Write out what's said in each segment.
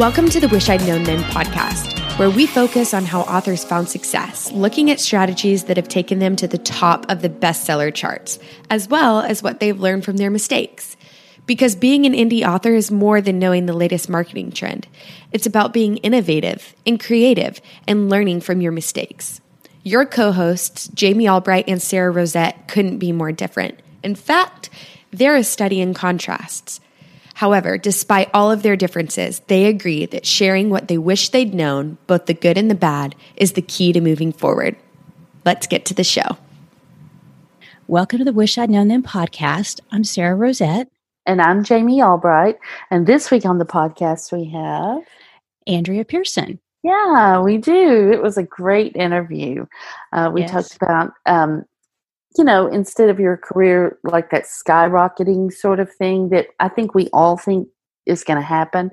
Welcome to the Wish I'd Known Then podcast, where we focus on how authors found success, looking at strategies that have taken them to the top of the bestseller charts, as well as what they've learned from their mistakes. Because being an indie author is more than knowing the latest marketing trend. It's about being innovative and creative and learning from your mistakes. Your co hosts, Jami Albright and Sara Rosett, couldn't be more different. In fact, they're a study in contrasts. However, despite all of their differences, they agree that sharing what they wish they'd known, both the good and the bad, is the key to moving forward. Let's get to the show. Welcome to the Wish I'd Known Then podcast. I'm Sara Rosett. And I'm Jami Albright. And this week on the podcast, we have Andrea Pearson. Yeah, we do. It was a great interview. Uh, we yes. talked about, um, you know, instead of your career like that skyrocketing sort of thing that I think we all think is going to happen.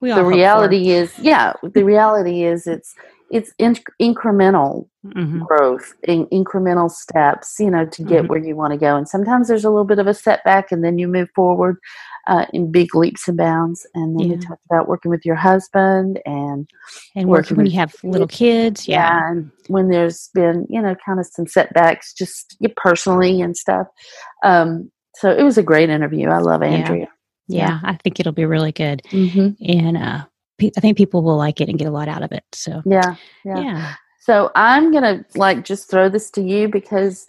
We the reality is, yeah, the reality is it's it's in- incremental mm-hmm. growth, in- incremental steps, you know, to get mm-hmm. where you want to go. And sometimes there's a little bit of a setback, and then you move forward uh, in big leaps and bounds. And then yeah. you talked about working with your husband and and working when you have little kids, yeah. yeah. And when there's been, you know, kind of some setbacks, just you personally and stuff. Um, so it was a great interview. I love Andrea. Yeah, yeah I think it'll be really good. Mm-hmm. And uh, I think people will like it and get a lot out of it. So yeah, yeah. yeah. So I'm gonna like just throw this to you because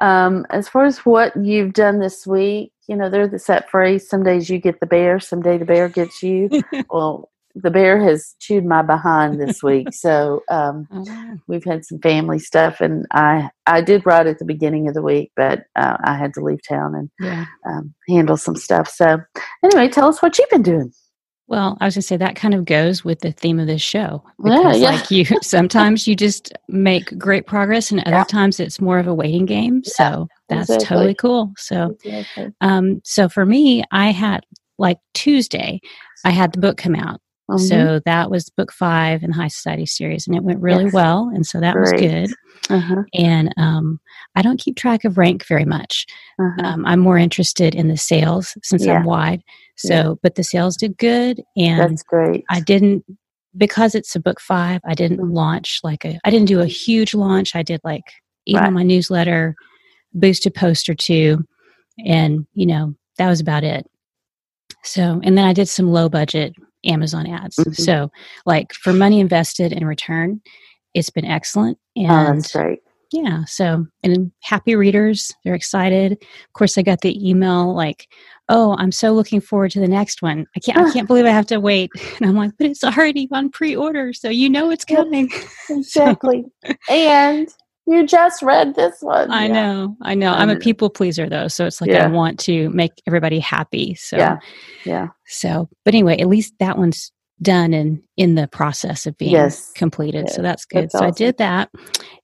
um, as far as what you've done this week, you know, there's the set phrase: "Some days you get the bear, some day the bear gets you." well, the bear has chewed my behind this week, so um, oh, we've had some family stuff, and I I did write at the beginning of the week, but uh, I had to leave town and yeah. um, handle some stuff. So anyway, tell us what you've been doing. Well, I was going to say that kind of goes with the theme of this show. Because, yeah, yeah. like you, sometimes you just make great progress, and other yeah. times it's more of a waiting game. So that's exactly. totally cool. So, exactly. um, so for me, I had like Tuesday, I had the book come out. Mm-hmm. So that was book five in the High Society series, and it went really yes. well. And so that Great. was good. Uh-huh. And um, I don't keep track of rank very much. Uh-huh. Um, I'm more interested in the sales since. I'm wide. So, yeah. but the sales did good, and that's great. I didn't because it's a book five. I didn't mm-hmm. launch like a. I didn't do a huge launch. I did like email right. my newsletter, boosted post or two, and you know that was about it. So, and then I did some low budget Amazon ads. Mm-hmm. So, like for money invested in return, it's been excellent. And oh, that's great. Yeah. So, and happy readers, they're excited. Of course, I got the email like, "Oh, I'm so looking forward to the next one. I can't, I can't believe I have to wait." And I'm like, "But it's already on pre-order, so you know it's coming." exactly. and you just read this one. I yeah. know. I know. I'm a people pleaser though, so it's like yeah. I want to make everybody happy. So yeah, yeah. So, but anyway, at least that one's done and in the process of being yes. completed. Yes. So that's good. That's so awesome. I did that.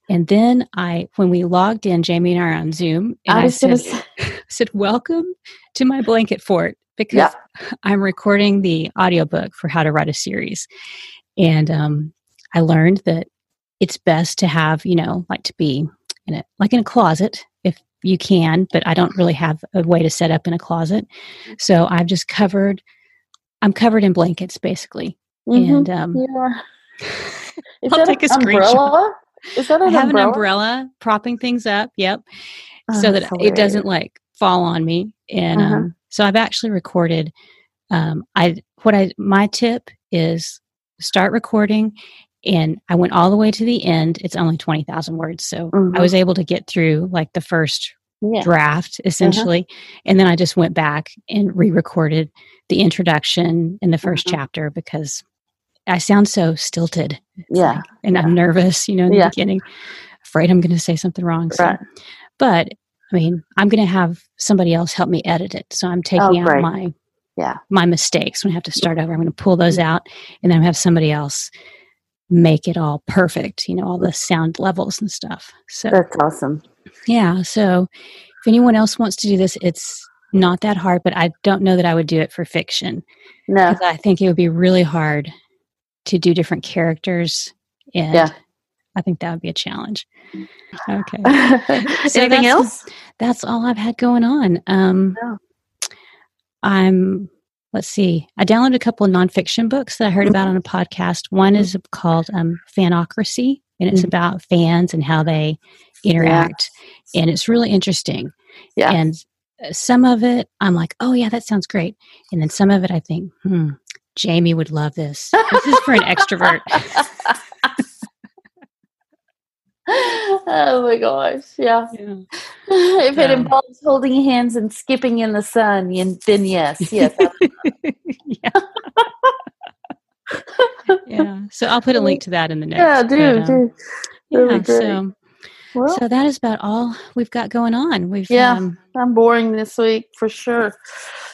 And then I, when we logged in, Jami and I are on Zoom, and I, I said, said, Welcome to my blanket fort because yeah. I'm recording the audiobook for how to write a series. And um, I learned that it's best to have, you know, like to be in a, like in a closet if you can, but I don't really have a way to set up in a closet. So I've just covered I'm covered in blankets basically. Mm-hmm. And um, yeah. Is I'll take a umbrella? screenshot. Is that an I have umbrella? an umbrella propping things up. Yep. Oh, so that hilarious. it doesn't like fall on me. And uh-huh. um, so I've actually recorded. Um, I what I my tip is start recording, and I went all the way to the end. It's only twenty thousand words, so mm-hmm. I was able to get through like the first yeah. draft uh-huh. essentially, uh-huh. and then I just went back and re-recorded the introduction in the 1st mm-hmm. chapter because I sound so stilted. yeah. Like, and yeah. I'm nervous, you know, in the yeah. beginning, afraid I'm going to say something wrong. So, right. but I mean, I'm going to have somebody else help me edit it. So I'm taking oh, out my, yeah, my mistakes when I have to start over. I'm going to pull those out and then have somebody else make it all perfect, you know, all the sound levels and stuff. So that's awesome. Yeah. So if anyone else wants to do this, it's not that hard, but I don't know that I would do it for fiction. No. I think it would be really hard to do different characters. And yeah. I think that would be a challenge. Okay. so Anything that's, else? That's all I've had going on. Um, no. I'm let's see. I downloaded a couple of nonfiction books that I heard about on a podcast. One is called um, Fanocracy, and it's mm-hmm. about fans and how they interact. And it's really interesting. Yeah. And uh, some of it, I'm like, oh yeah, that sounds great, and then some of it, I think, hmm, Jami would love this. This is for an extrovert. oh my gosh, yeah. yeah. If it um, involves holding hands and skipping in the sun, then yes, yes. yeah. yeah. So I'll put a link to that in the notes. Yeah, do, but, um, do. Yeah, so well, so that is about all we've got going on. We've yeah, um, I'm boring this week for sure.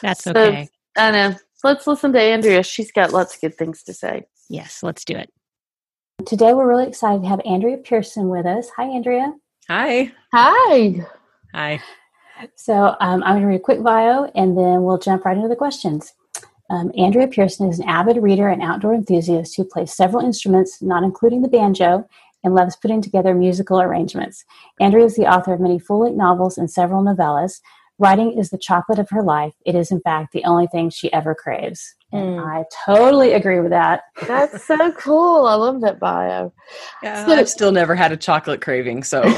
That's okay. I know. Let's listen to Andrea. She's got lots of good things to say. Yes, let's do it. Today we're really excited to have Andrea Pearson with us. Hi, Andrea. Hi. Hi. Hi. So um, I'm going to read a quick bio and then we'll jump right into the questions. Um, Andrea Pearson is an avid reader and outdoor enthusiast who plays several instruments, not including the banjo, and loves putting together musical arrangements. Andrea is the author of many full length novels and several novellas. Writing is the chocolate of her life. It is, in fact, the only thing she ever craves. And mm. I totally agree with that. That's so cool. I love that bio. Yeah, so, I've still never had a chocolate craving, so.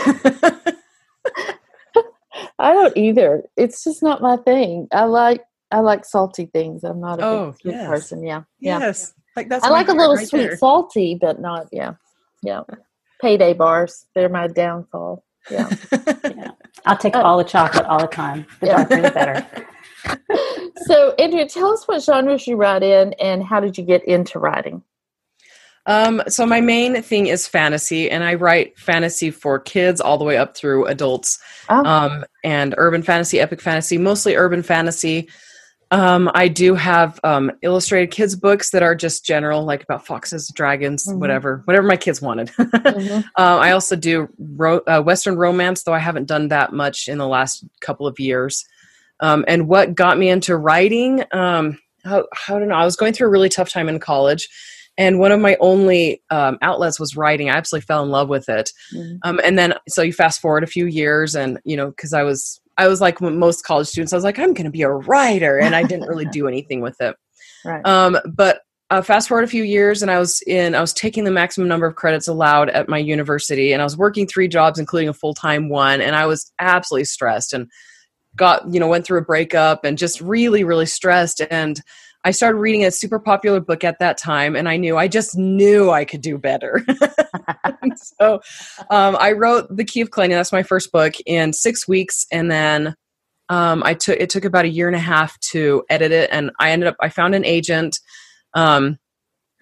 I don't either. It's just not my thing. I like I like salty things. I'm not a oh, sweet yes. person. Yeah. yeah. Yes. Like that's I like a little right sweet there. salty, but not yeah. Yeah. Payday bars. They're my downfall. Yeah. yeah. I'll take uh, all the chocolate all the time. The yeah. darker the better. so Andrea, tell us what genres you write in and how did you get into writing? Um, so my main thing is fantasy, and I write fantasy for kids all the way up through adults, oh. um, and urban fantasy, epic fantasy, mostly urban fantasy. Um, I do have um, illustrated kids books that are just general, like about foxes, dragons, mm-hmm. whatever, whatever my kids wanted. mm-hmm. uh, I also do ro- uh, Western romance, though I haven't done that much in the last couple of years. Um, and what got me into writing? Um, how, I don't know. I was going through a really tough time in college, and one of my only um, outlets was writing. I absolutely fell in love with it. Mm-hmm. Um, and then, so you fast forward a few years, and you know, because I was I was like most college students, I was like, I'm going to be a writer, and I didn't really do anything with it. Right. Um, but uh, fast forward a few years, and I was in. I was taking the maximum number of credits allowed at my university, and I was working three jobs, including a full time one, and I was absolutely stressed and got you know went through a breakup and just really really stressed and I started reading a super popular book at that time, and I knew I just knew I could do better. so um, I wrote The Key of Kilenya. That's my first book in six weeks, and then um, I took it took about a year and a half to edit it, and I ended up I found an agent. Um,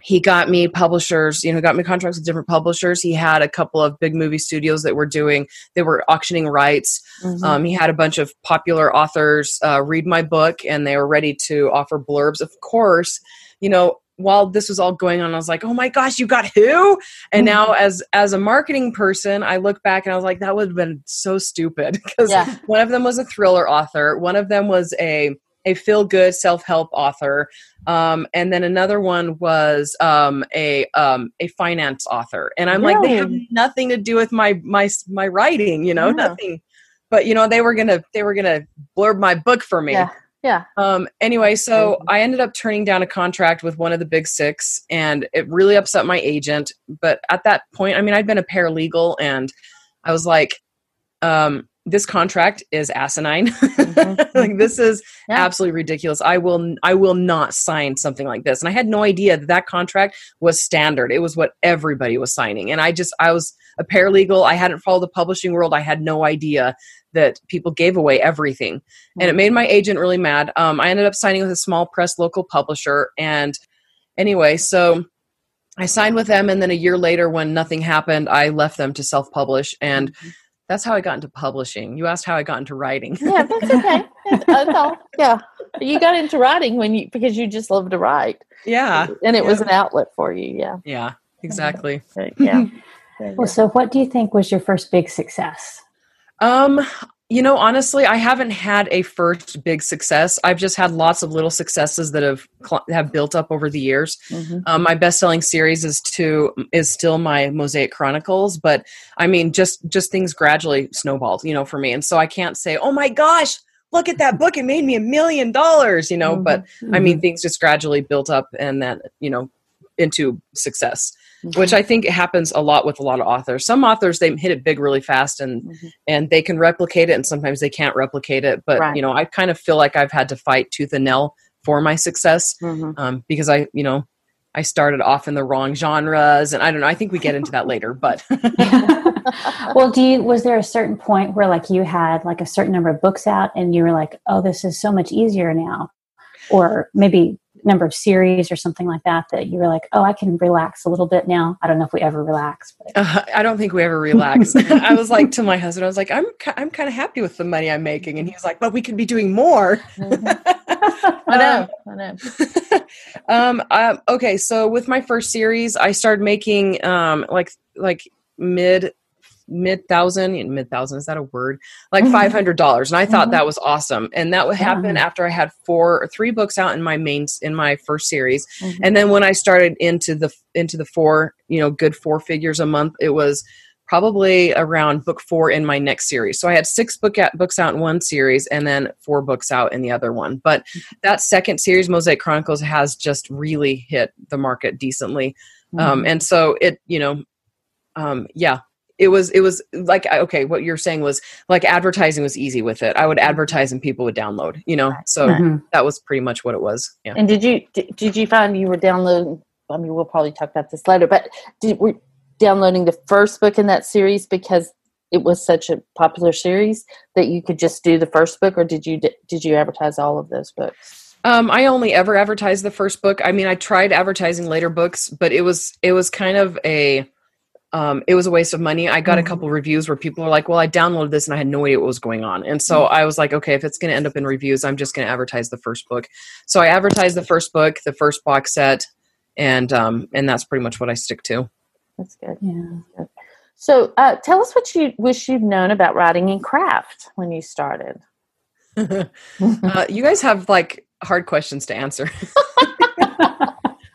he got me publishers, you know, got me contracts with different publishers. He had a couple of big movie studios that were doing, they were auctioning rights. Mm-hmm. Um, he had a bunch of popular authors uh, read my book and they were ready to offer blurbs. Of course, you know, while this was all going on, I was like, "Oh my gosh, you got who?" And mm-hmm. now, as as a marketing person, I look back and I was like, "That would have been so stupid." Because yeah. one of them was a thriller author, one of them was a a feel good self help author, um, and then another one was um, a um, a finance author. And I'm really? like, they have nothing to do with my my my writing, you know, yeah. nothing. But you know, they were gonna they were gonna blurb my book for me. Yeah. Yeah. Um, anyway, so I ended up turning down a contract with one of the big six, and it really upset my agent. But at that point, I mean, I'd been a paralegal, and I was like, um, this contract is asinine. Mm-hmm. like this is yeah. absolutely ridiculous. I will I will not sign something like this. And I had no idea that that contract was standard. It was what everybody was signing. And I just I was a paralegal. I hadn't followed the publishing world. I had no idea that people gave away everything. Mm-hmm. And it made my agent really mad. Um, I ended up signing with a small press local publisher and anyway, so I signed with them and then a year later when nothing happened, I left them to self-publish and mm-hmm that's how I got into publishing. You asked how I got into writing. yeah, that's okay. That's Yeah, you got into writing when you because you just love to write. Yeah, and it yeah. was an outlet for you. Yeah. Yeah, exactly. Yeah. well, so what do you think was your first big success? Um, you know, honestly, I haven't had a first big success. I've just had lots of little successes that have have built up over the years. Mm-hmm. Um, my best selling series is to is still my Mosaic Chronicles, but I mean, just just things gradually snowballed, you know, for me. And so I can't say, oh my gosh, look at that book, it made me a million dollars, you know. Mm-hmm. But I mean, mm-hmm. things just gradually built up and that you know, into success. Mm-hmm. Which I think happens a lot with a lot of authors. Some authors they hit it big really fast and mm-hmm. and they can replicate it and sometimes they can't replicate it. But right. you know, I kind of feel like I've had to fight tooth and nail for my success mm-hmm. um, because I, you know, I started off in the wrong genres, and I don't know. I think we get into that later, but. well, do you? Was there a certain point where, like, you had like a certain number of books out, and you were like, "Oh, this is so much easier now," or maybe number of series or something like that that you were like, "Oh, I can relax a little bit now." I don't know if we ever relax. But. Uh, I don't think we ever relax. I was like to my husband, I was like, "I'm I'm kind of happy with the money I'm making," and he was like, "But we could be doing more." Mm-hmm. I know. I know. um, uh, okay, so with my first series, I started making um, like like mid mid thousand mid thousand is that a word like mm-hmm. five hundred dollars and i thought mm-hmm. that was awesome and that would happen yeah. after i had four or three books out in my main in my first series mm-hmm. and then when i started into the into the four you know good four figures a month it was probably around book four in my next series. So I had six book at, books out in one series and then four books out in the other one. But mm-hmm. that second series, Mosaic Chronicles, has just really hit the market decently. Mm-hmm. Um, and so it, you know, um, yeah, it was it was like okay what you're saying was like advertising was easy with it. I would advertise and people would download you know? So mm-hmm. that was pretty much what it was. Yeah. And did you did, did you find you were downloading i mean we'll probably talk about this later but did were, downloading the first book in that series because it was such a popular series that you could just do the first book or did you did you advertise all of those books? Um, i only ever advertised the first book. I mean i tried advertising later books but it was it was kind of a um, it was a waste of money. I got mm-hmm. a couple reviews where people were like, "Well, I downloaded this and I had no idea what was going on," and so mm-hmm. I was like, "Okay, if it's going to end up in reviews, I'm just going to advertise the first book." So I advertised the first book, the first box set, and um, and that's pretty much what I stick to. That's good. Yeah. So, uh, tell us what you wish you'd known about writing and craft when you started. uh, you guys have like hard questions to answer.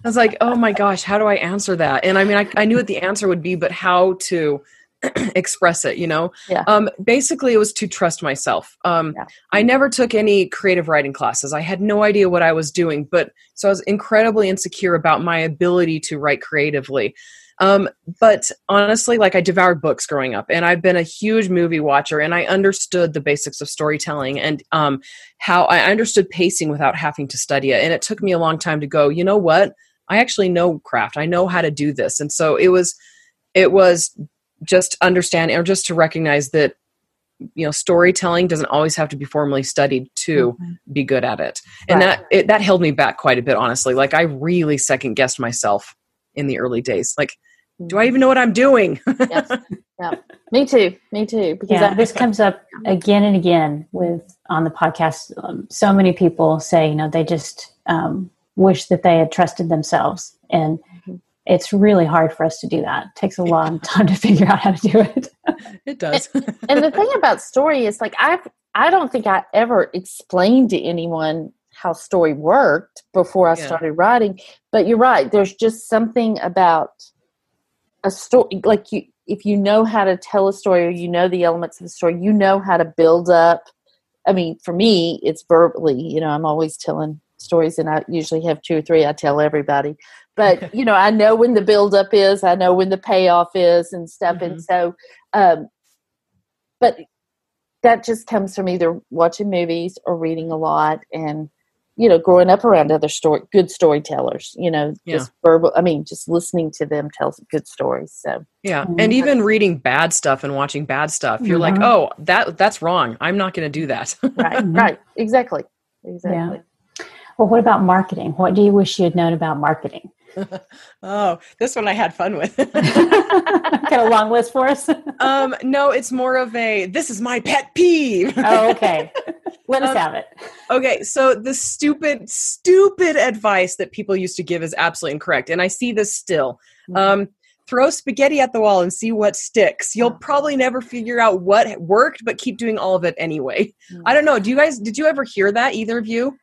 I was like, oh my gosh, how do I answer that? And I mean, I, I knew what the answer would be, but how to express it, you know? Yeah. Um, basically, it was to trust myself. Um, yeah. I never took any creative writing classes. I had no idea what I was doing, but so I was incredibly insecure about my ability to write creatively. Um, but honestly, like I devoured books growing up, and I've been a huge movie watcher, and I understood the basics of storytelling and um, how I understood pacing without having to study it. And it took me a long time to go, you know what? I actually know craft. I know how to do this. And so it was, it was just understand or just to recognize that you know storytelling doesn't always have to be formally studied to mm-hmm. be good at it and right. that it, that held me back quite a bit honestly like i really second guessed myself in the early days like do I even know what I'm doing? yes. Yeah. Me too. Me too. Because yeah, this comes up again and again with on the podcast. Um, so many people say, you know, they just um, wish that they had trusted themselves, and mm-hmm. it's really hard for us to do that. It takes a long time to figure out how to do it. it does. and, and the thing about story is, like, I've I don't think I ever explained to anyone how story worked before I yeah. started writing. But you're right. There's just something about a story like you if you know how to tell a story or you know the elements of the story you know how to build up i mean for me it's verbally you know i'm always telling stories and i usually have two or three i tell everybody but you know i know when the build up is i know when the payoff is and stuff mm-hmm. and so um but that just comes from either watching movies or reading a lot and you know, growing up around other story, good storytellers, you know, yeah. just verbal, I mean, just listening to them tell good stories. So, yeah. Mm-hmm. And even reading bad stuff and watching bad stuff, you're mm-hmm. like, oh, that that's wrong. I'm not going to do that. right. Right. Exactly. Exactly. Yeah. Well, what about marketing? What do you wish you had known about marketing? oh, this one I had fun with. Got a long list for us? um, no, it's more of a this is my pet peeve. oh, okay. Let us um, have it. Okay, so the stupid, stupid advice that people used to give is absolutely incorrect, and I see this still. Mm-hmm. Um, throw spaghetti at the wall and see what sticks. You'll probably never figure out what worked, but keep doing all of it anyway. Mm-hmm. I don't know. Do you guys? Did you ever hear that? Either of you?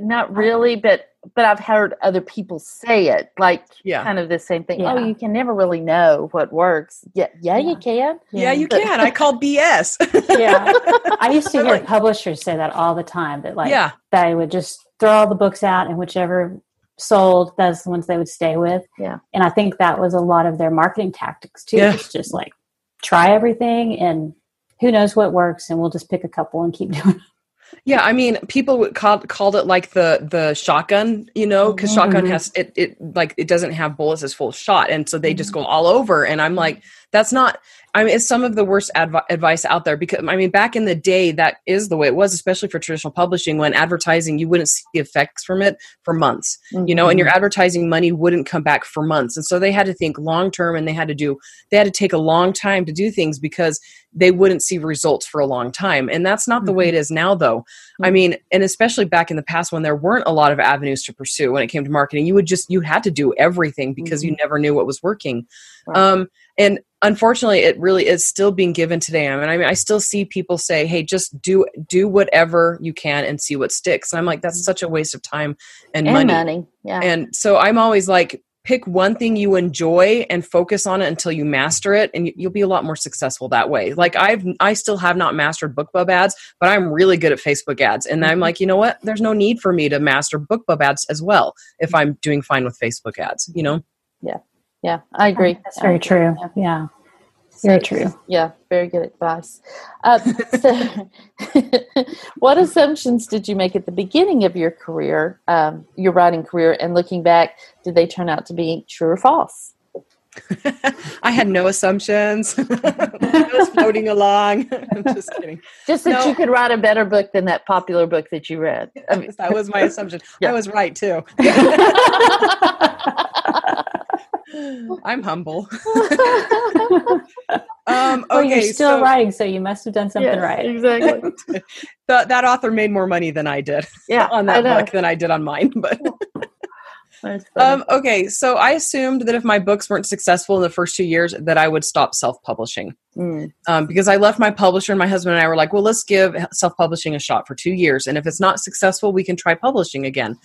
Not really, but but I've heard other people say it, like yeah. kind of the same thing. Oh, yeah. Oh, you can never really know what works. Yeah, yeah, yeah. you can. Yeah, you can. I call BS. yeah, I used to hear publishers say that all the time. That like, yeah, they would just throw all the books out, and whichever sold, those the ones they would stay with. Yeah, and I think that was a lot of their marketing tactics too. Yeah. It's just like try everything, and who knows what works, and we'll just pick a couple and keep doing. Yeah, I mean, people would call, called it like the the shotgun, you know, because mm-hmm. shotgun has it it like it doesn't have bullets as full shot, and so they mm-hmm. just go all over. And I'm like, that's not I mean, it's some of the worst adv- advice out there because I mean, back in the day, that is the way it was, especially for traditional publishing. When advertising, you wouldn't see effects from it for months, mm-hmm. you know, and your mm-hmm. advertising money wouldn't come back for months, and so they had to think long term, and they had to do, they had to take a long time to do things because they wouldn't see results for a long time, and that's not mm-hmm. the way it mm-hmm. now, though. Mm-hmm. I mean, and especially back in the past when there weren't a lot of avenues to pursue when it came to marketing, you would just you had to do everything because you mm-hmm. never knew what was working. Right. Um, and unfortunately it really is still being given today i mean i mean i still see people say hey just do do whatever you can and see what sticks and i'm like that's such a waste of time and, and money. money yeah and so i'm always like pick one thing you enjoy and focus on it until you master it and you'll be a lot more successful that way like i've i still have not mastered bookbub ads but i'm really good at facebook ads and i'm mm-hmm. like you know what there's no need for me to master bookbub ads as well if i'm doing fine with facebook ads you know yeah yeah, I agree. That's very true. Yeah. Very true. Yeah, very good advice. Uh, so what assumptions did you make at the beginning of your career, um, your writing career, and looking back, did they turn out to be true or false? I had no assumptions. I was floating along. I'm just kidding. Just that no. you could write a better book than that popular book that you read. I mean, that was my assumption. Yeah. I was right too. I'm humble. um, okay, well, you're still so, writing, so you must have done something yes, right. Exactly. the, that author made more money than I did. Yeah, on that book than I did on mine. But um, okay, so I assumed that if my books weren't successful in the first two years, that I would stop self-publishing. Mm. Um, because I left my publisher, and my husband and I were like, "Well, let's give self-publishing a shot for two years, and if it's not successful, we can try publishing again."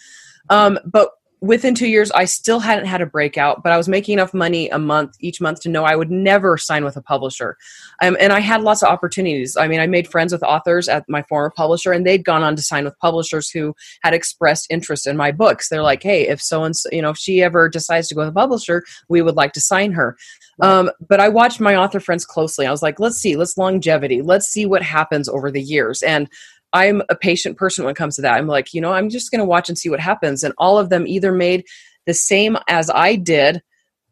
Um, but within two years, I still hadn't had a breakout, but I was making enough money a month each month to know I would never sign with a publisher. Um, and I had lots of opportunities. I mean, I made friends with authors at my former publisher, and they'd gone on to sign with publishers who had expressed interest in my books. They're like, "Hey, if so and so, you know, if she ever decides to go with a publisher, we would like to sign her." Um, but I watched my author friends closely. I was like, let's see, let's longevity, let's see what happens over the years. And I'm a patient person when it comes to that. I'm like, you know, I'm just going to watch and see what happens. And all of them either made the same as I did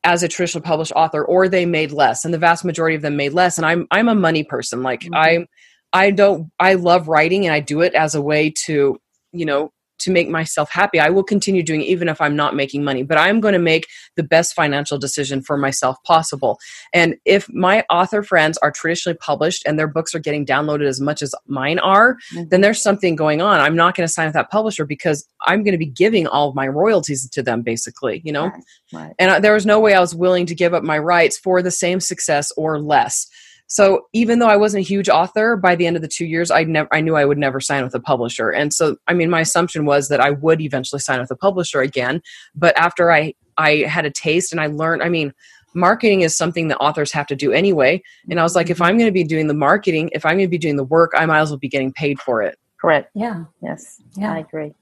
as a traditional published author or they made less and the vast majority of them made less and i'm i'm a money person like mm-hmm. i i don't i love writing and i do it as a way to you know to make myself happy, I will continue doing even if I'm not making money. But I'm going to make the best financial decision for myself possible. And if my author friends are traditionally published and their books are getting downloaded as much as mine are, mm-hmm. then there's something going on. I'm not going to sign with that publisher because I'm going to be giving all of my royalties to them, basically, you know? Right. Right. And I, there was no way I was willing to give up my rights for the same success or less. So even though I wasn't a huge author, by the end of the two years, I never I knew I would never sign with a publisher. And so I mean my assumption was that I would eventually sign with a publisher again. But after I I had a taste and I learned, I mean, marketing is something that authors have to do anyway. And I was like, if I'm going to be doing the marketing, if I'm going to be doing the work, I might as well be getting paid for it. Correct. Yeah. Yes. Yeah. I agree.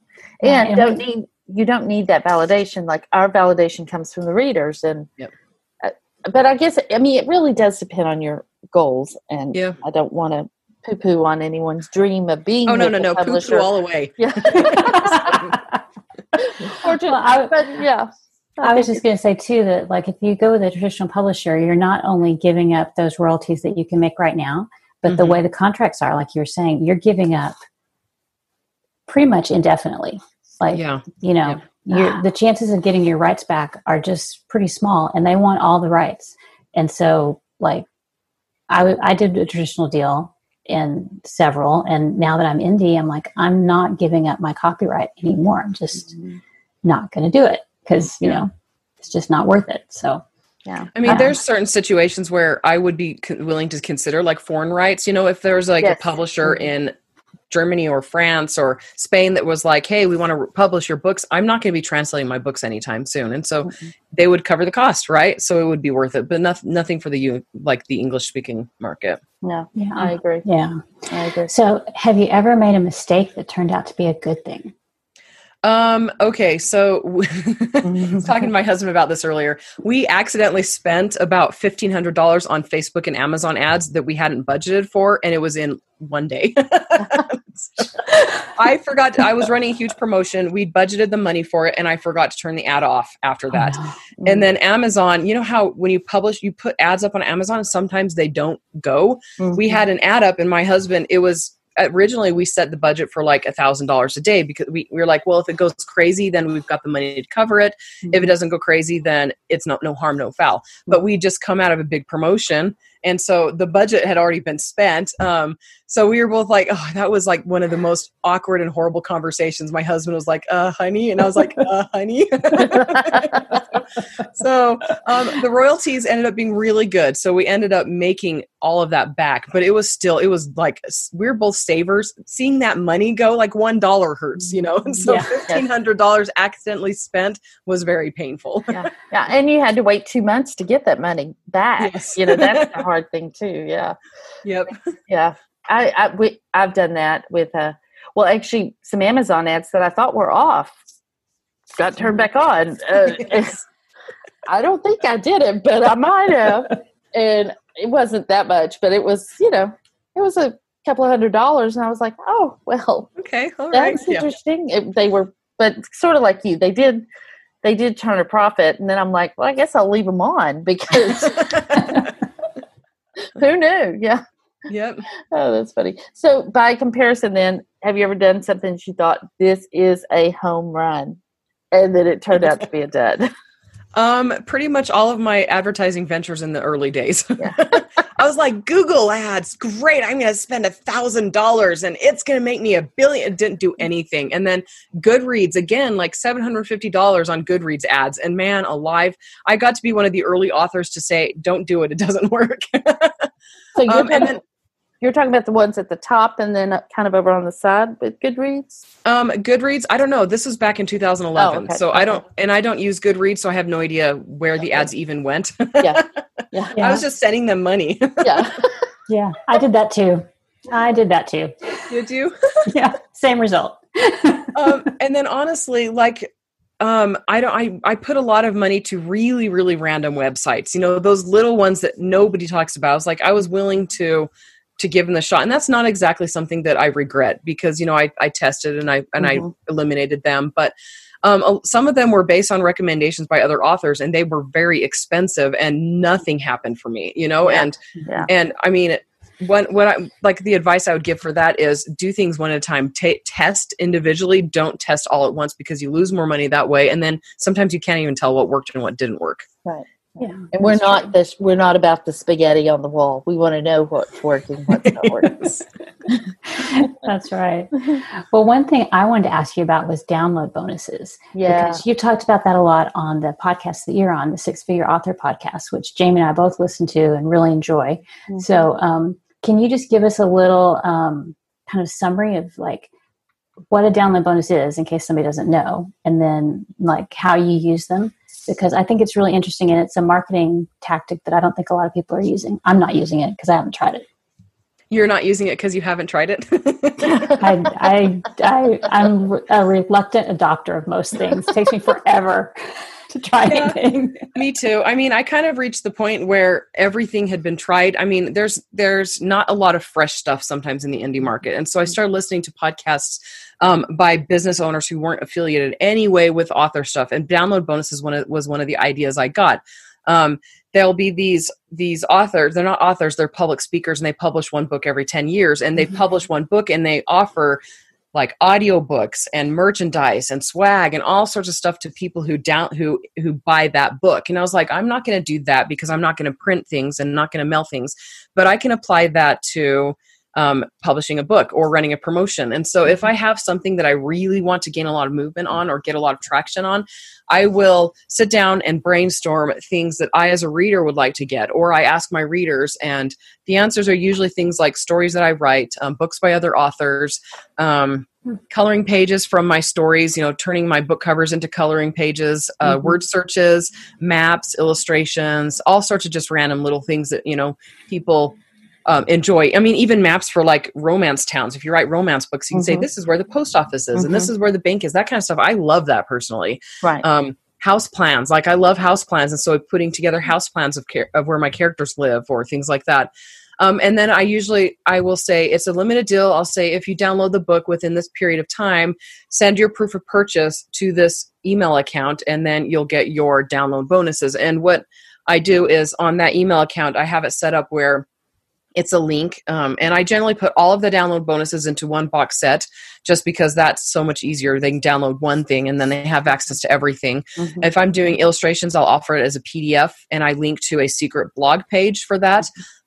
And, and don't need you don't need that validation. Like our validation comes from the readers, and yep. But I guess I mean it really does depend on your goals, and yeah. I don't want to poo poo on anyone's dream of being. Oh no, no, no, poo poo all the way. Yeah. or well, I, but yeah. I was just going to say too that like if you go with a traditional publisher, you're not only giving up those royalties that you can make right now, but mm-hmm. the way the contracts are, like you were saying, you're giving up pretty much indefinitely. Like yeah. you know, yeah. The chances of getting your rights back are just pretty small, and they want all the rights. And so, like I, I did a traditional deal in several, and now that I'm indie, I'm like, I'm not giving up my copyright anymore. I'm just mm-hmm. not going to do it because you yeah. know it's just not worth it. So yeah. I mean, uh, there's certain situations where I would be willing to consider like foreign rights. You know, if there's like yes. a publisher mm-hmm. in Germany or France or Spain that was like, "Hey, we want to publish your books." I'm not going to be translating my books anytime soon, and so mm-hmm. they would cover the cost, right? So it would be worth it, but nothing, nothing for the like the English speaking market. No, yeah, I agree. Yeah, I agree. So, have you ever made a mistake that turned out to be a good thing? Um, okay, so I was talking to my husband about this earlier. We accidentally spent about fifteen hundred dollars on Facebook and Amazon ads that we hadn't budgeted for, and it was in one day. I forgot to, I was running a huge promotion. We budgeted the money for it and I forgot to turn the ad off after that. Oh, no. And then Amazon, you know how when you publish you put ads up on Amazon sometimes they don't go. Mm-hmm. We had an ad up and my husband it was originally we set the budget for like a thousand dollars a day because we, we were like well if it goes crazy then we've got the money to cover it mm-hmm. if it mm-hmm. doesn't go crazy then it's not no harm no foul but we just come out of a big promotion and so the budget had already been spent um, so we were both like oh that was like one of the most awkward and horrible conversations. My husband was like uh honey and i was like uh honey. So um, the royalties ended up being really good. So we ended up making all of that back but it was still it was like we are both savers. Seeing that money go like one dollar hurts you know? And so yeah. $1500 accidentally spent was very painful. Yeah yeah and you had to wait two months to get that money back. Yes. you know that's the hard thing too yeah. Yep. Yeah I, I we, I've done that with a well actually some Amazon ads that I thought were off got turned back on. Uh, I don't think I did it, but I might have. and it wasn't that much, but it was you know it was a couple of hundred dollars, and I was like, oh well, okay, all that's right. interesting. Yeah. It, they were, but sort of like you, they did they did turn a profit, and then I'm like, well, I guess I'll leave them on because who knew? Yeah. Yep. Oh, that's funny. So, by comparison, then, have you ever done something that you thought this is a home run, and then it turned out to be a dud? Um, pretty much all of my advertising ventures in the early days. Yeah. I was like, Google ads, great. I'm going to spend a thousand dollars and it's going to make me a billion. It didn't do anything. And then Goodreads, again, like $750 on Goodreads ads. And man, alive, I got to be one of the early authors to say, don't do it. It doesn't work. so um, and then, you're talking about the ones at the top and then kind of over on the side with Goodreads? Um, Goodreads, I don't know. This was back in 2011. Oh, okay. So okay. I don't, and I don't use Goodreads, so I have no idea where okay. the ads even went. yeah. yeah. I was just sending them money. yeah. yeah. I did that too. I did that too. Did you? yeah. Same result. um, and then honestly, like, um, I don't. I I put a lot of money to really, really random websites. You know, those little ones that nobody talks about. I was like, I was willing to to give them the shot. And that's not exactly something that i regret because you know i, I tested and i and mm-hmm. i eliminated them. But um, some of them were based on recommendations by other authors and they were very expensive and nothing happened for me you know? Yeah. and yeah. and i mean when when i like the advice i would give for that is do things one at a time. T- test individually. Don't test all at once because you lose more money that way. And then sometimes you can't even tell what worked and what didn't work. Right yeah, and we're not true. this. We're not about the spaghetti on the wall. We want to know what's working, what's not working. That's right. Well, one thing I wanted to ask you about was download bonuses. Yeah, because you talked about that a lot on the podcast that you're on, the Six Figure Author podcast, which Jami and I both listen to and really enjoy. Mm-hmm. So, um, can you just give us a little um, kind of summary of like what a download bonus is, in case somebody doesn't know, and then like how you use them? Because I think it's really interesting and it's a marketing tactic that I don't think a lot of people are using. I'm not using it because I haven't tried it. You're not using it because you haven't tried it. I, I, I, I'm a reluctant adopter of most things. It takes me forever to try yeah, anything. me too. I mean, I kind of reached the point where everything had been tried. I mean, there's there's not a lot of fresh stuff sometimes in the indie market, and so I started listening to podcasts um, by business owners who weren't affiliated anyway with author stuff. And download bonuses one of, was one of the ideas I got. Um, there'll be these these authors they're not authors they're public speakers and they publish one book every 10 years and they mm-hmm. publish one book and they offer like audiobooks and merchandise and swag and all sorts of stuff to people who down who who buy that book. And i was like i'm not going to do that because i'm not going to print things and not going to mail things but i can apply that to um, publishing a book or running a promotion. And so if I have something that I really want to gain a lot of movement on or get a lot of traction on, I will sit down and brainstorm things that I, as a reader, would like to get, or I ask my readers, and the answers are usually things like stories that I write, um, books by other authors, um, coloring pages from my stories, you know, turning my book covers into coloring pages, uh, mm-hmm. word searches, maps, illustrations, all sorts of just random little things that, you know, people um, enjoy. I mean, even maps for like romance towns. If you write romance books, you can mm-hmm. say this is where the post office is, mm-hmm. and this mm-hmm. is where the bank is. That kind of stuff. I love that personally. Right. Um, house plans, like I love house plans, and so putting together house plans of of where my characters live or things like that. Um, and then I usually I will say it's a limited deal. I'll say if you download the book within this period of time, send your proof of purchase to this email account, and then you'll get your download bonuses. And what I do is on that email account, I have it set up where it's a link um, and i generally put all of the download bonuses into one box set just because that's so much easier they can download one thing and then they have access to everything mm-hmm. if i'm doing illustrations i'll offer it as a pdf and i link to a secret blog page for that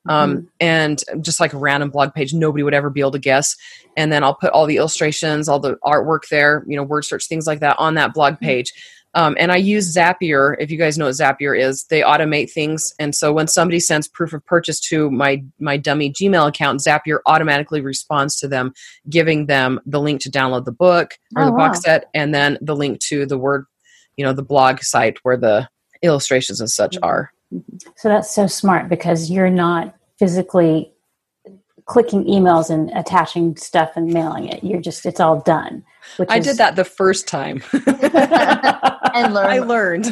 um, mm-hmm. and just like a random blog page nobody would ever be able to guess and then i'll put all the illustrations all the artwork there you know word search things like that on that blog mm-hmm. page mm-hmm um, and I use Zapier. If you guys know what Zapier is, they automate things. And so when somebody sends proof of purchase to my my dummy Gmail account, Zapier automatically responds to them, giving them the link to download the book or oh, the box set, and then the link to the word, you know, the blog site where the illustrations and such mm-hmm. are. So that's so smart because you're not physically clicking emails and attaching stuff and mailing it. You're just it's all done. I is, did that the first time. and learned. I learned.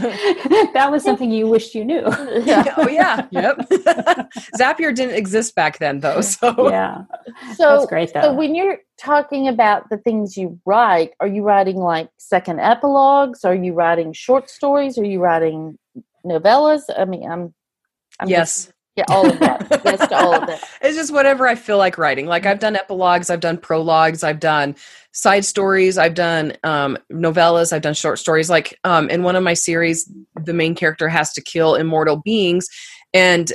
that was something you wished you knew. Yeah. oh yeah. Yep. Zapier didn't exist back then though. So yeah. So that's great though. So when you're talking about the things you write, are you writing like second epilogues? Are you writing short stories? Are you writing novellas? I mean, I'm, I'm yes. Just, yeah, all of that. yes, all of that. It's just whatever I feel like writing. Like I've done epilogues, I've done prologues, I've done side stories, I've done um, novellas, I've done short stories. Like um, in one of my series, the main character has to kill immortal beings, and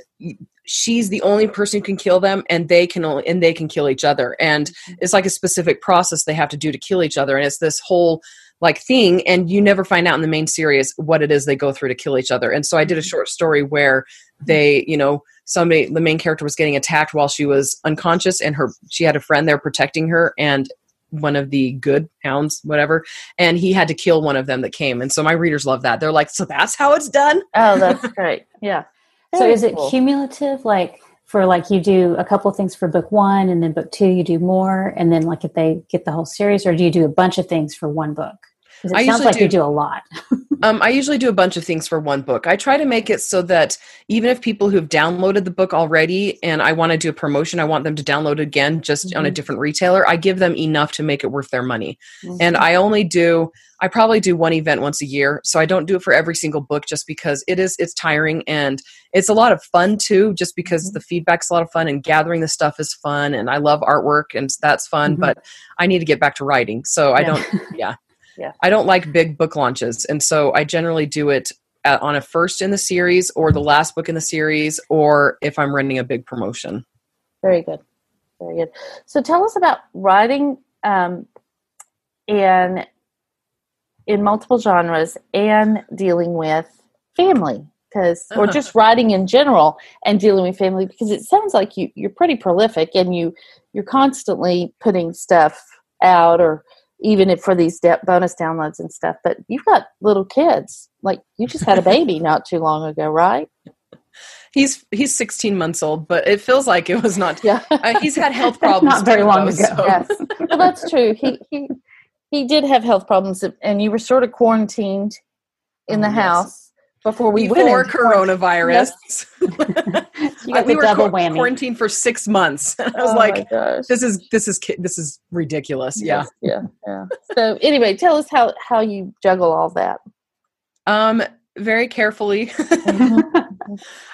she's the only person who can kill them, and they can only and they can kill each other. And it's like a specific process they have to do to kill each other, and it's this whole like thing and you never find out in the main series what it is they go through to kill each other and so i did a short story where they you know somebody the main character was getting attacked while she was unconscious and her she had a friend there protecting her and one of the good hounds whatever and he had to kill one of them that came. And so my readers love that. They're like so that's how it's done? Oh that's great. Yeah. So is it cool. cumulative? Like for like you do a couple things for book one and then book two you do more and then like if they get the whole series or do you do a bunch of things for one book? It I sounds like do, you do a lot. um, I usually do a bunch of things for one book. I try to make it so that even if people who've downloaded the book already and I want to do a promotion, I want them to download again just mm-hmm. on a mm-hmm. different retailer, I give them enough to make it worth their money. Mm-hmm. And I only do I probably do one event once a year. So I don't do it for every single book just because it is it's tiring and it's a lot of fun too, just because mm-hmm. the feedback's a lot of fun and gathering the stuff is fun and I love artwork and that's fun, mm-hmm. but I need to get back to writing. So yeah. I don't yeah yeah. I don't like big book launches, and so I generally do it at, on a first in the series or the last book in the series, or if I'm running a big promotion. Very good, very good. So tell us about writing um, in in multiple genres and dealing with family because or just writing in general and dealing with family because it sounds like you you're pretty prolific and you you're constantly putting stuff out or even if for these de- bonus downloads and stuff. But you've got little kids. Like you just had a baby not too long ago, right? He's he's 16 months old, but it feels like it was not. Yeah, uh, he's had health problems not very long ago. So. Yes, well, that's true. He he he did have health problems, and you were sort of quarantined in the oh, house before we before coronavirus. Yes. we were qu- quarantined for six months. I was oh like, "This is this is this is ridiculous." Yes, yeah, yeah, yeah. So anyway, tell us how how you juggle all that. Um, very carefully.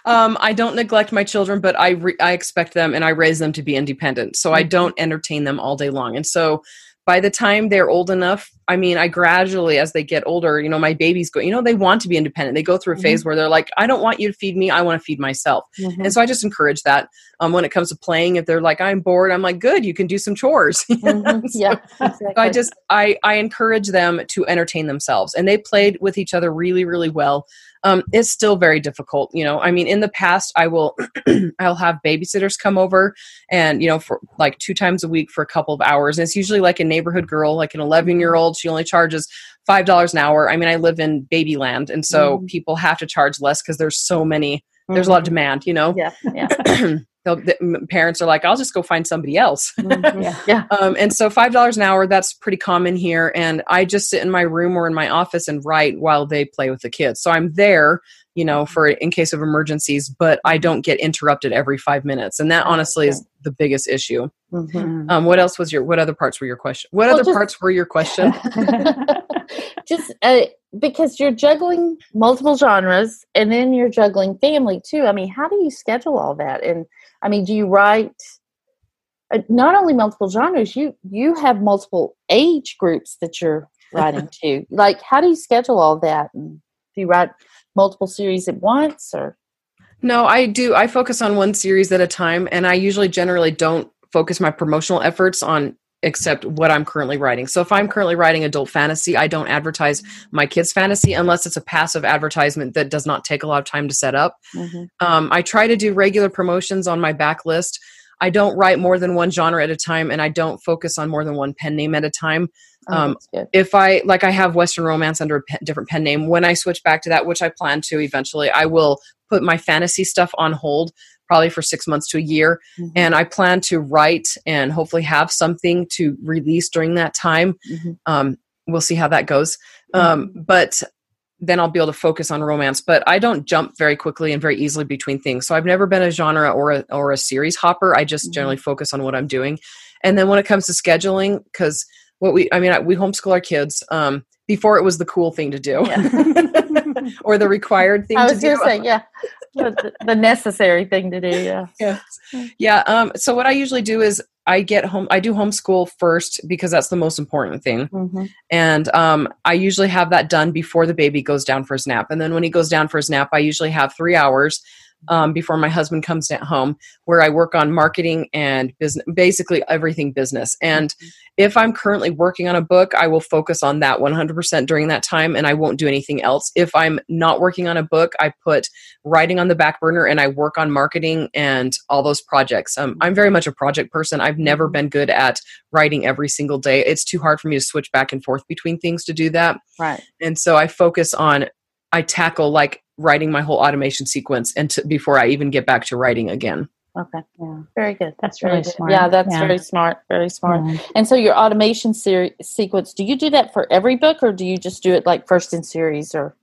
Um, I don't neglect my children, but I re- I expect them and I raise them to be independent. So mm-hmm. I don't entertain them all day long, and so by the time they're old enough i mean i gradually as they get older you know my babies go you know they want to be independent they go through a mm-hmm. phase where they're like i don't want you to feed me i want to feed myself mm-hmm. and so i just encourage that um, when it comes to playing if they're like i'm bored i'm like good you can do some chores mm-hmm. so, yeah exactly. so i just i i encourage them to entertain themselves and they played with each other really really well um, it's still very difficult. You know, I mean, in the past, I will, I'll have babysitters come over, and you know, for like two times a week for a couple of hours, and it's usually like a neighborhood girl, like an 11 year old. She only charges five dollars an hour. I mean, I live in babyland, and so mm-hmm. people have to charge less because there's so many. There's a lot of mm-hmm. demand, you know. Yeah, yeah. the parents are like, I'll just go find somebody else. Mm-hmm. yeah. yeah. Um, and so $5 an hour, that's pretty common here. And I just sit in my room or in my office and write while they play with the kids. So I'm there, you know, for in case of emergencies, but I don't get interrupted every five minutes. And that honestly is the biggest issue. Mm-hmm. Um, what else was your, what other parts were your question? What well, other just, parts were your question? just uh, because you're juggling multiple genres and then you're juggling family too. I mean, how do you schedule all that? And I mean, do you write uh, not only multiple genres? You you have multiple age groups that you're writing to. Like, how do you schedule all that? And do you write multiple series at once, or? No, I do. I focus on one series at a time, and I usually generally don't focus my promotional efforts on except what I'm currently writing. So if I'm currently writing adult fantasy, I don't advertise my kids' fantasy unless it's a passive advertisement that does not take a lot of time to set up. Mm-hmm. Um, I try to do regular promotions on my backlist. I don't write more than one genre at a time, and I don't focus on more than one pen name at a time. Oh, um, if I like, I have Western Romance under a pen, different pen name. When I switch back to that, which I plan to eventually, I will put my fantasy stuff on hold probably for six months to a year. Mm-hmm. And I plan to write and hopefully have something to release during that time. Mm-hmm. Um, we'll see how that goes. Um, mm-hmm. but then I'll be able to focus on romance. But I don't jump very quickly and very easily between things. So I've never been a genre or a, or a series hopper. I just mm-hmm. generally focus on what I'm doing. And then when it comes to scheduling, because what we, I mean, I, we homeschool our kids. Um, before it was the cool thing to do yeah. or the required thing I was to do. Say, yeah, the, the, necessary thing to do. Yeah. Yeah. Yeah. Um, so what I usually do is I get home, I do homeschool first because that's the most important thing. Mm-hmm. And um, I usually have that done before the baby goes down for his nap. And then when he goes down for his nap, I usually have three hours um, before my husband comes at home, where I work on marketing and business, basically everything business. And mm-hmm. if I'm currently working on a book, I will focus on that 100% during that time and I won't do anything else. If I'm not working on a book, I put writing on the back burner and I work on marketing and all those projects. Um, I'm very much a project person. I've never mm-hmm. been good at writing every single day. It's too hard for me to switch back and forth between things to do that. Right. And so I focus on I tackle like writing my whole automation sequence and t- before I even get back to writing again. Okay. Yeah. Very good. That's really very smart. Yeah, that's yeah. very smart. Very smart. Yeah. And so your automation ser- sequence, do you do that for every book or do you just do it like first in series or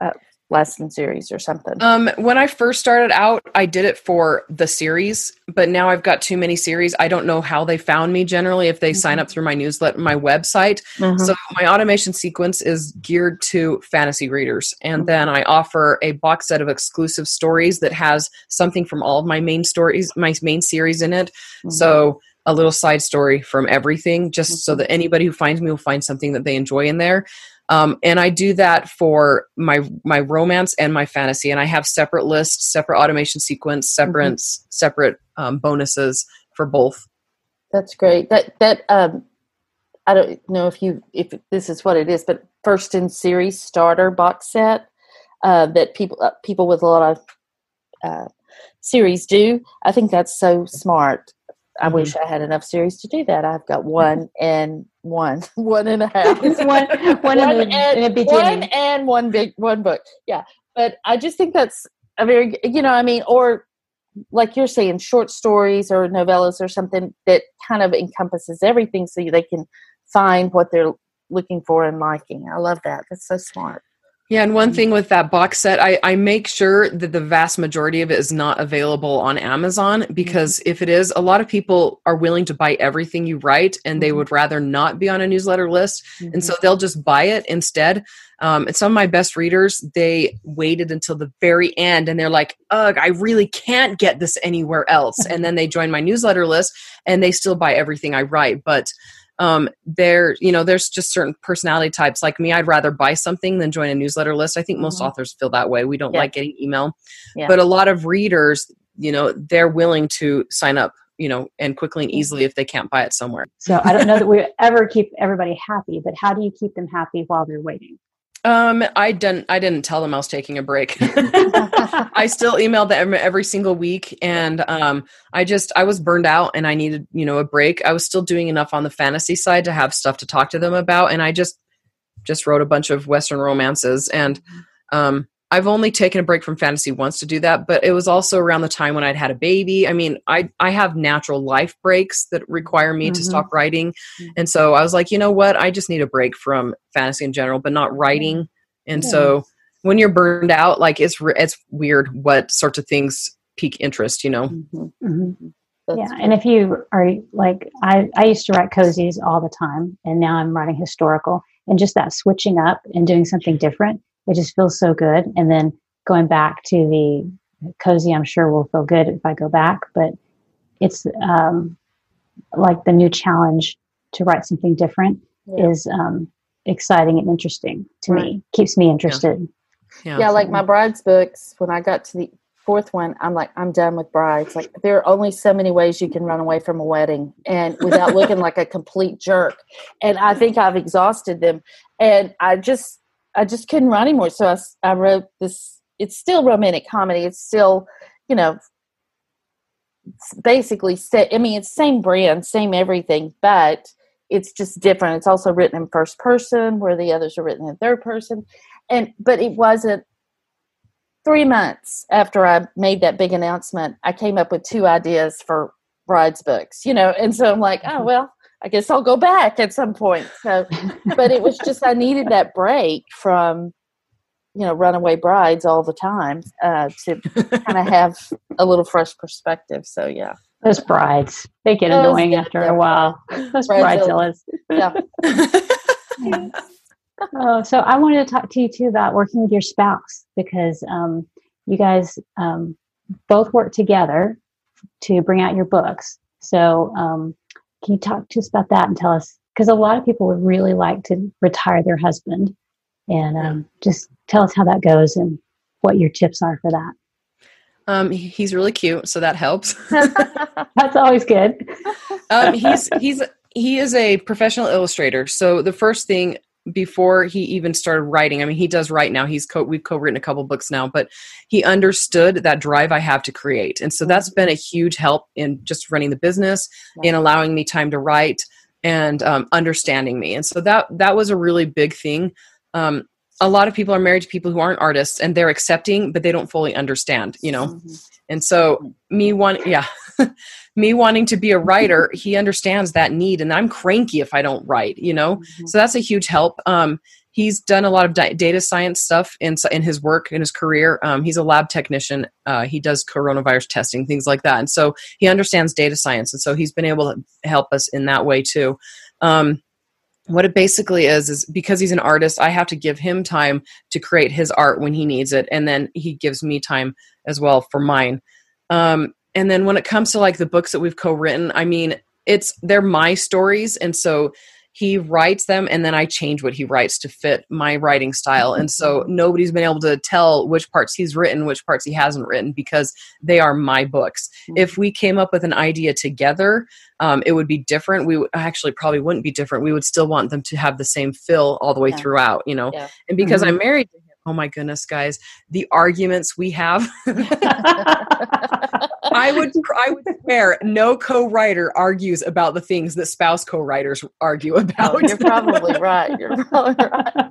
uh, lesson series or something? Um, when I first started out, I did it for the series, but now I've got too many series. I don't know how they found me generally if they mm-hmm. sign up through my newsletter, my website. Mm-hmm. So my automation sequence is geared to fantasy readers. And mm-hmm. then I offer a box set of exclusive stories that has something from all of my main stories, my main series in it. Mm-hmm. So a little side story from everything just so mm-hmm. that anybody who finds me will find something that they enjoy in there um, and I do that for my my romance and my fantasy, and I have separate lists, separate automation sequence, separate mm-hmm. separate um, bonuses for both. That's great. That that um, I don't know if you if this is what it is, but first in series starter box set uh, that people uh, people with a lot of uh, series do. I think that's so smart. I mm-hmm. wish I had enough series to do that. I've got one and one, one and a half. one, one, one in, a, and, a beginning. One and one big, one book. Yeah. But I just think that's a very, you know, I mean, or like you're saying, short stories or novellas or something that kind of encompasses everything so they can find what they're looking for and liking. I love that. That's so smart. Yeah, and one thing with that box set, I, I make sure that the vast majority of it is not available on Amazon because mm-hmm. if it is, a lot of people are willing to buy everything you write and they mm-hmm. would rather not be on a newsletter list. Mm-hmm. And so they'll just buy it instead. Um, and some of my best readers, they waited until the very end and they're like, ugh, I really can't get this anywhere else. and then they join my newsletter list and they still buy everything I write. But um, there you know there's just certain personality types. Like me i'd rather buy something than join a newsletter list. I think most mm-hmm. authors feel that way. We don't yeah. like getting email. Yeah. but a lot of readers you know they're willing to sign up you know and quickly and easily if they can't buy it somewhere. So i don't know that we ever keep everybody happy but how do you keep them happy while they're waiting um, I didn't. I didn't tell them I was taking a break. I still emailed them every single week, and um, I just I was burned out, and I needed you know a break. I was still doing enough on the fantasy side to have stuff to talk to them about, and I just just wrote a bunch of Western romances, and um, I've only taken a break from fantasy once to do that, but it was also around the time when I'd had a baby. I mean, I I have natural life breaks that require me mm-hmm. to stop writing. Mm-hmm. And so I was like, you know what? I just need a break from fantasy in general, but not writing. And yeah. so when you're burned out, like it's it's weird what sorts of things pique interest, you know. Mm-hmm. mm-hmm. Yeah, and if you are like I I used to write cozies all the time and now I'm writing historical and just that switching up and doing something different it just feels so good. And then going back to the cozy, I'm sure will feel good if I go back, but it's um, like the new challenge to write something different yeah. is um, exciting and interesting to right. me. Keeps me interested. Yeah. Yeah. yeah, like my brides books. When I got to the fourth one, I'm like, I'm done with brides. Like there are only so many ways you can run away from a wedding and without looking like a complete jerk. And I think I've exhausted them. And I just I just couldn't write anymore. So I, I wrote this. It's still romantic comedy. It's still, you know, basically. I mean, it's same brand, same everything, but it's just different. It's also written in first person, where the others are written in third person, and but it wasn't. Three months after I made that big announcement, I came up with two ideas for brides books. You know, and so I'm like, oh mm-hmm. well, I guess I'll go back at some point. So, but it was just I needed that break from, you know, runaway brides all the time uh, to kind of have a little fresh perspective. So yeah, those brides they get those annoying after a while. Those bridezillas. Yeah. oh, so I wanted to talk to you too about working with your spouse because um, you guys um, both work together to bring out your books. So um, can you talk to us about that and tell us? Because a lot of people would really like to retire their husband, and um, just tell us how that goes and what your tips are for that. Um, he's really cute, so that helps. That's always good. um, he's he's he is a professional illustrator. So the first thing before he even started writing. I mean, he does write now. He's co we've co-written a couple books now, but he understood that drive I have to create, and so that's been a huge help in just running the business, in allowing me time to write, and um, understanding me. And so that that was a really big thing. Um, a lot of people are married to people who aren't artists, and they're accepting, but they don't fully understand. You know, mm-hmm. and so me one, yeah. me wanting to be a writer, he understands that need, and I'm cranky if I don't write, you know? Mm-hmm. So that's a huge help. Um, he's done a lot of di- data science stuff in, in his work, in his career. Um, he's a lab technician. Uh, he does coronavirus testing, things like that. And so he understands data science. And so he's been able to help us in that way too. Um, what it basically is is because he's an artist i have to give him time to create his art when he needs it and then he gives me time as well for mine um, and then when it comes to like the books that we've co-written i mean it's they're my stories and so he writes them and then i change what he writes to fit my writing style and so nobody's been able to tell which parts he's written which parts he hasn't written because they are my books mm-hmm. if we came up with an idea together um, it would be different we would actually probably wouldn't be different we would still want them to have the same fill all the way yeah. throughout you know yeah. and because mm-hmm. i'm married to oh my goodness guys the arguments we have I would I would swear no co-writer argues about the things that spouse co-writers argue oh, about. Oh, you're probably right. You're probably right.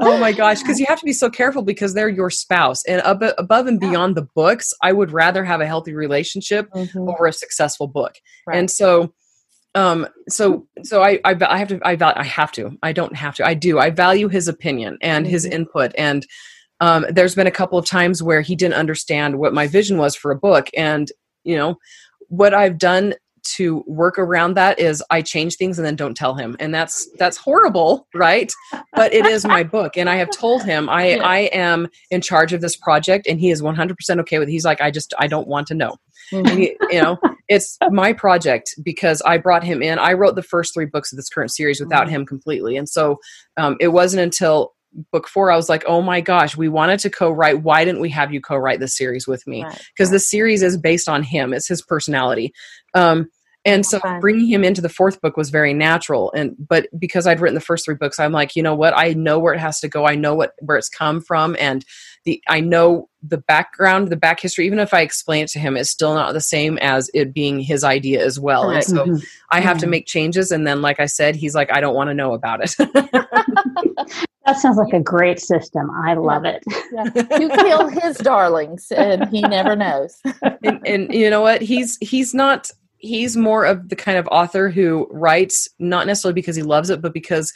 oh my gosh, because you have to be so careful because they're your spouse, and ab- above and beyond the books, I would rather have a healthy relationship mm-hmm. over a successful book. Right. And so um so so I, I i have to i i have to i don't have to i do i value his opinion and mm-hmm. his input and um, there's been a couple of times where he didn't understand what my vision was for a book and you know what i've done to work around that is i change things and then don't tell him and that's that's horrible right but it is my book and i have told him i yeah. i am in charge of this project and he is 100% okay with it. he's like i just i don't want to know mm-hmm. he, you know it's my project because I brought him in. I wrote the first three books of this current series without mm-hmm. him completely, and so um, it wasn't until book four i was like oh my gosh we wanted to co-write. Why didn't we have you co-write this series with me? Because right. the series is based on him. It's his personality. Um, and so bringing him into the fourth book was very natural. And but because i'd written the first three books i'm like you know what? I know where it has to go. I know what where it's come from. And the i know the background the back history even if i explain it to him it's still not the same as it being his idea as well right. and so mm-hmm. i have mm-hmm. to make changes and then like i said he's like i don't want to know about it that sounds like a great system i love yeah. it yeah. you kill his darlings and he never knows and, and you know what he's he's not he's more of the kind of author who writes not necessarily because he loves it, but because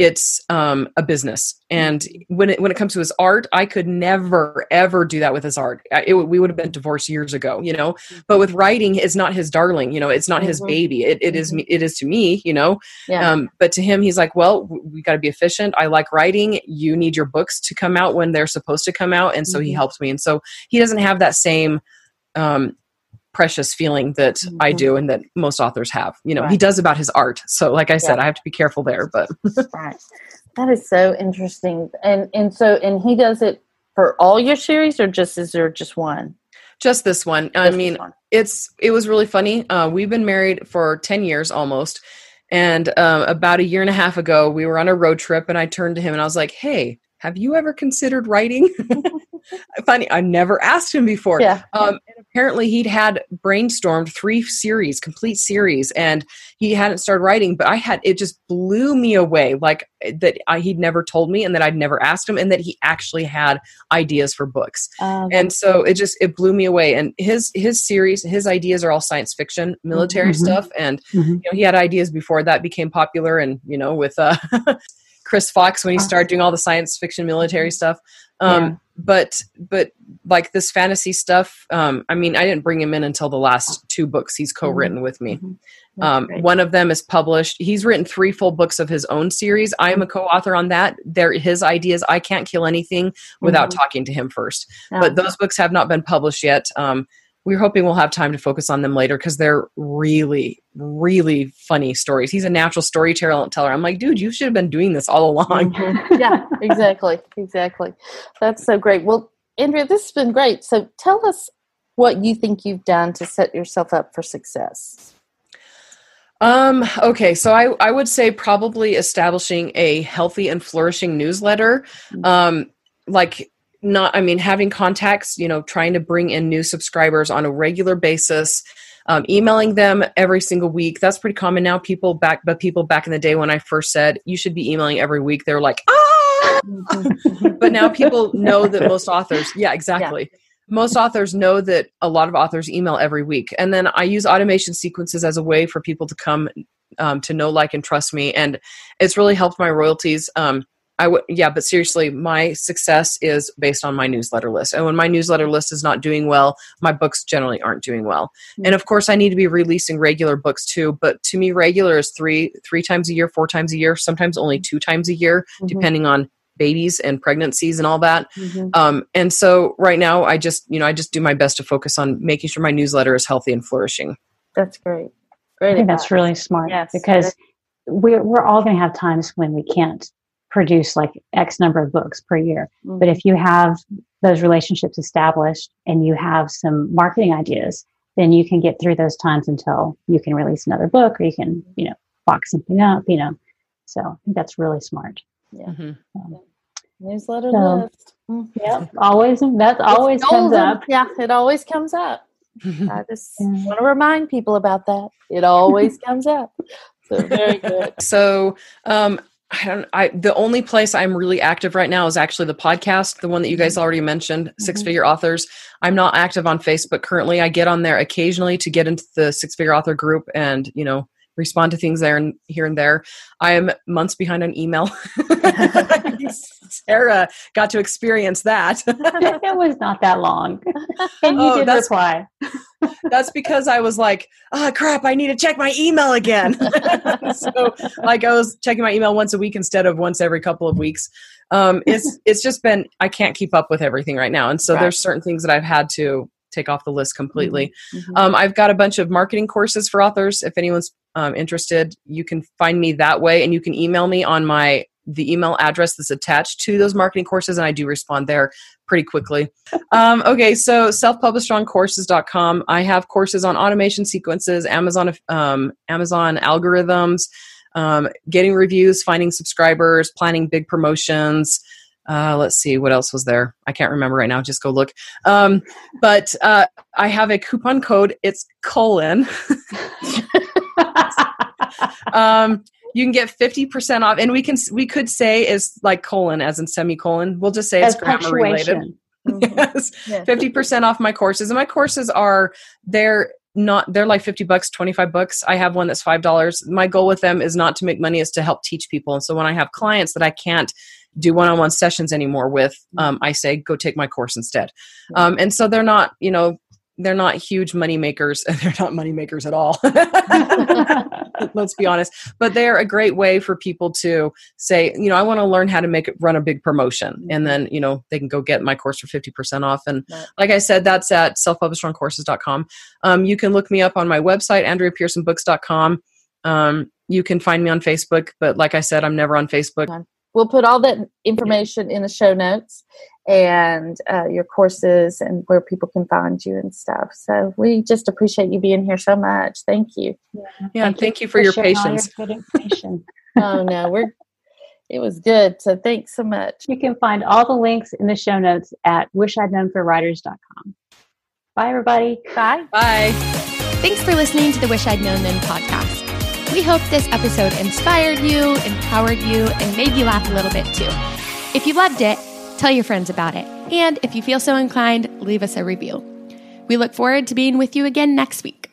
it's um, a business. And when it when it comes to his art, I could never ever do that with his art. It, we would have been divorced years ago, you know. But with writing, it's not his darling, you know. It's not mm-hmm. his baby. It, it mm-hmm. is it is to me, you know. Yeah. Um, but to him, he's like, well, we got to be efficient. I like writing. You need your books to come out when they're supposed to come out, and so mm-hmm. he helps me. And so he doesn't have that same um, precious feeling that mm-hmm. I do and that most authors have. You know, right. he does about his art. So like I said, yeah. I have to be careful there, but right. That is so interesting. And and so and he does it for all your series or just is there just one? Just this one. Just I mean, one. it's it was really funny. Uh, we've been married for 10 years almost. And um, about a year and a half ago, we were on a road trip and I turned to him and I was like, "Hey, have you ever considered writing? Funny, I never asked him before. Yeah. Um, and apparently, he'd had brainstormed three series, complete series, and he hadn't started writing. But I had it just blew me away, like that I, he'd never told me, and that I'd never asked him, and that he actually had ideas for books. Um, and so it just it blew me away. And his his series, his ideas are all science fiction, military mm-hmm. stuff, and mm-hmm. you know he had ideas before that became popular, and you know with uh Chris Fox when he started doing all the science fiction military stuff. Um. But but like this fantasy stuff, um, I mean, I didn't bring him in until the last two books he's mm-hmm. co-written mm-hmm. with me. Mm-hmm. Um, one of them is published. He's written three full books of his own series. I am a co-author on that. They're his ideas. I can't kill anything without mm-hmm. talking to him first. But those books have not been published yet. Um, we're hoping we'll have time to focus on them later because they're really, really funny stories. He's a natural storyteller. I'm like, dude, you should have been doing this all along. Mm-hmm. yeah, exactly, exactly. That's so great. Well, Andrea, this has been great. So tell us what you think you've done to set yourself up for success. Um, okay, so I, I would say probably establishing a healthy and flourishing newsletter. Mm-hmm. Um, like not i mean having contacts you know trying to bring in new subscribers on a regular basis um, emailing them every single week that's pretty common now. People back but people back in the day when i first said you should be emailing every week they're like ah! But now people know that most authors yeah exactly. Yeah. most authors know that a lot of authors email every week. And then i use automation sequences as a way for people to come um, to know like and trust me. And it's really helped my royalties um, I would, yeah, but seriously, my success is based on my newsletter list. And when my newsletter list is not doing well, my books generally aren't doing well. Mm-hmm. And of course, I need to be releasing regular books too. But to me, regular is three three times a year, four times a year, sometimes only two times a year, mm-hmm. depending on babies and pregnancies and all that. Mm-hmm. Um, and so right now, I just you know I just do my best to focus on making sure my newsletter is healthy and flourishing. That's great. Great. I think that's really smart yes, because we're we're all going to have times when we can't produce like X number of books per year. Mm-hmm. But if you have those relationships established and you have some marketing ideas, then you can get through those times until you can release another book or you can, you know, box something up, you know. So I think that's really smart. Yeah. Mm-hmm. Newsletter so, list. Mm-hmm. Always that always comes up. Yeah, it always comes up. I just yeah. want to remind people about that. It always comes up. So very good. So um, I don't I the only place I'm really active right now is actually the podcast, the one that you guys mm-hmm. already mentioned, mm-hmm. Six Figure Authors. I'm not active on Facebook currently. I get on there occasionally to get into the Six Figure Author group and, you know, respond to things there and here and there. I am months behind on email. Sara got to experience that. it was not that long. And you oh, did that's, reply. that's because I was like, oh crap, I need to check my email again. so like I was checking my email once a week instead of once every couple of weeks. Um, it's it's just been I can't keep up with everything right now. And so right. there's certain things that I've had to take off the list completely. Mm-hmm. mm-hmm. Um, I've got a bunch of marketing courses for authors. If anyone's um, interested, you can find me that way, and you can email me on my the email address that's attached to those marketing courses, and I do respond there pretty quickly. Um, okay, so selfpublishedoncourses.com. I have courses on automation sequences, Amazon um, Amazon algorithms, um, getting reviews, finding subscribers, planning big promotions. Uh, let's see what else was there. I can't remember right now. Just go look. Um, but uh, I have a coupon code. It's colon. um, you can get 50% off and we can we could say is like colon as in semicolon we'll just say it's grammar related mm-hmm. yes yeah. 50% off my courses and my courses are they're not they're like 50 bucks 25 bucks i have one that's five dollars my goal with them is not to make money is to help teach people and so when i have clients that i can't do one-on-one sessions anymore with mm-hmm. um, i say go take my course instead. Um, and so they're not you know they're not huge money makers. And they're not money makers at all. Let's be honest. But they're a great way for people to say you know i want to learn how to make it run a big promotion mm-hmm. and then you know they can go get my course for 50% off. And right. like i said that's at selfpublishedoncourses.com um, you can look me up on my website andreapearsonbooks.com um, you can find me on facebook but like i said i'm never on facebook we'll put all that information in the show notes and uh, your courses and where people can find you and stuff. So we just appreciate you being here so much. Thank you. Yeah, yeah thank, thank you for, for your patience. Your oh no, we're it was good. So thanks so much. You can find all the links in the show notes at wishidknownforwriters.com. Bye everybody. Bye. Bye. Thanks for listening to the Wish I'd Known Then podcast. We hope this episode inspired you, empowered you, and made you laugh a little bit too. If you loved it, tell your friends about it. And if you feel so inclined, leave us a review. We look forward to being with you again next week.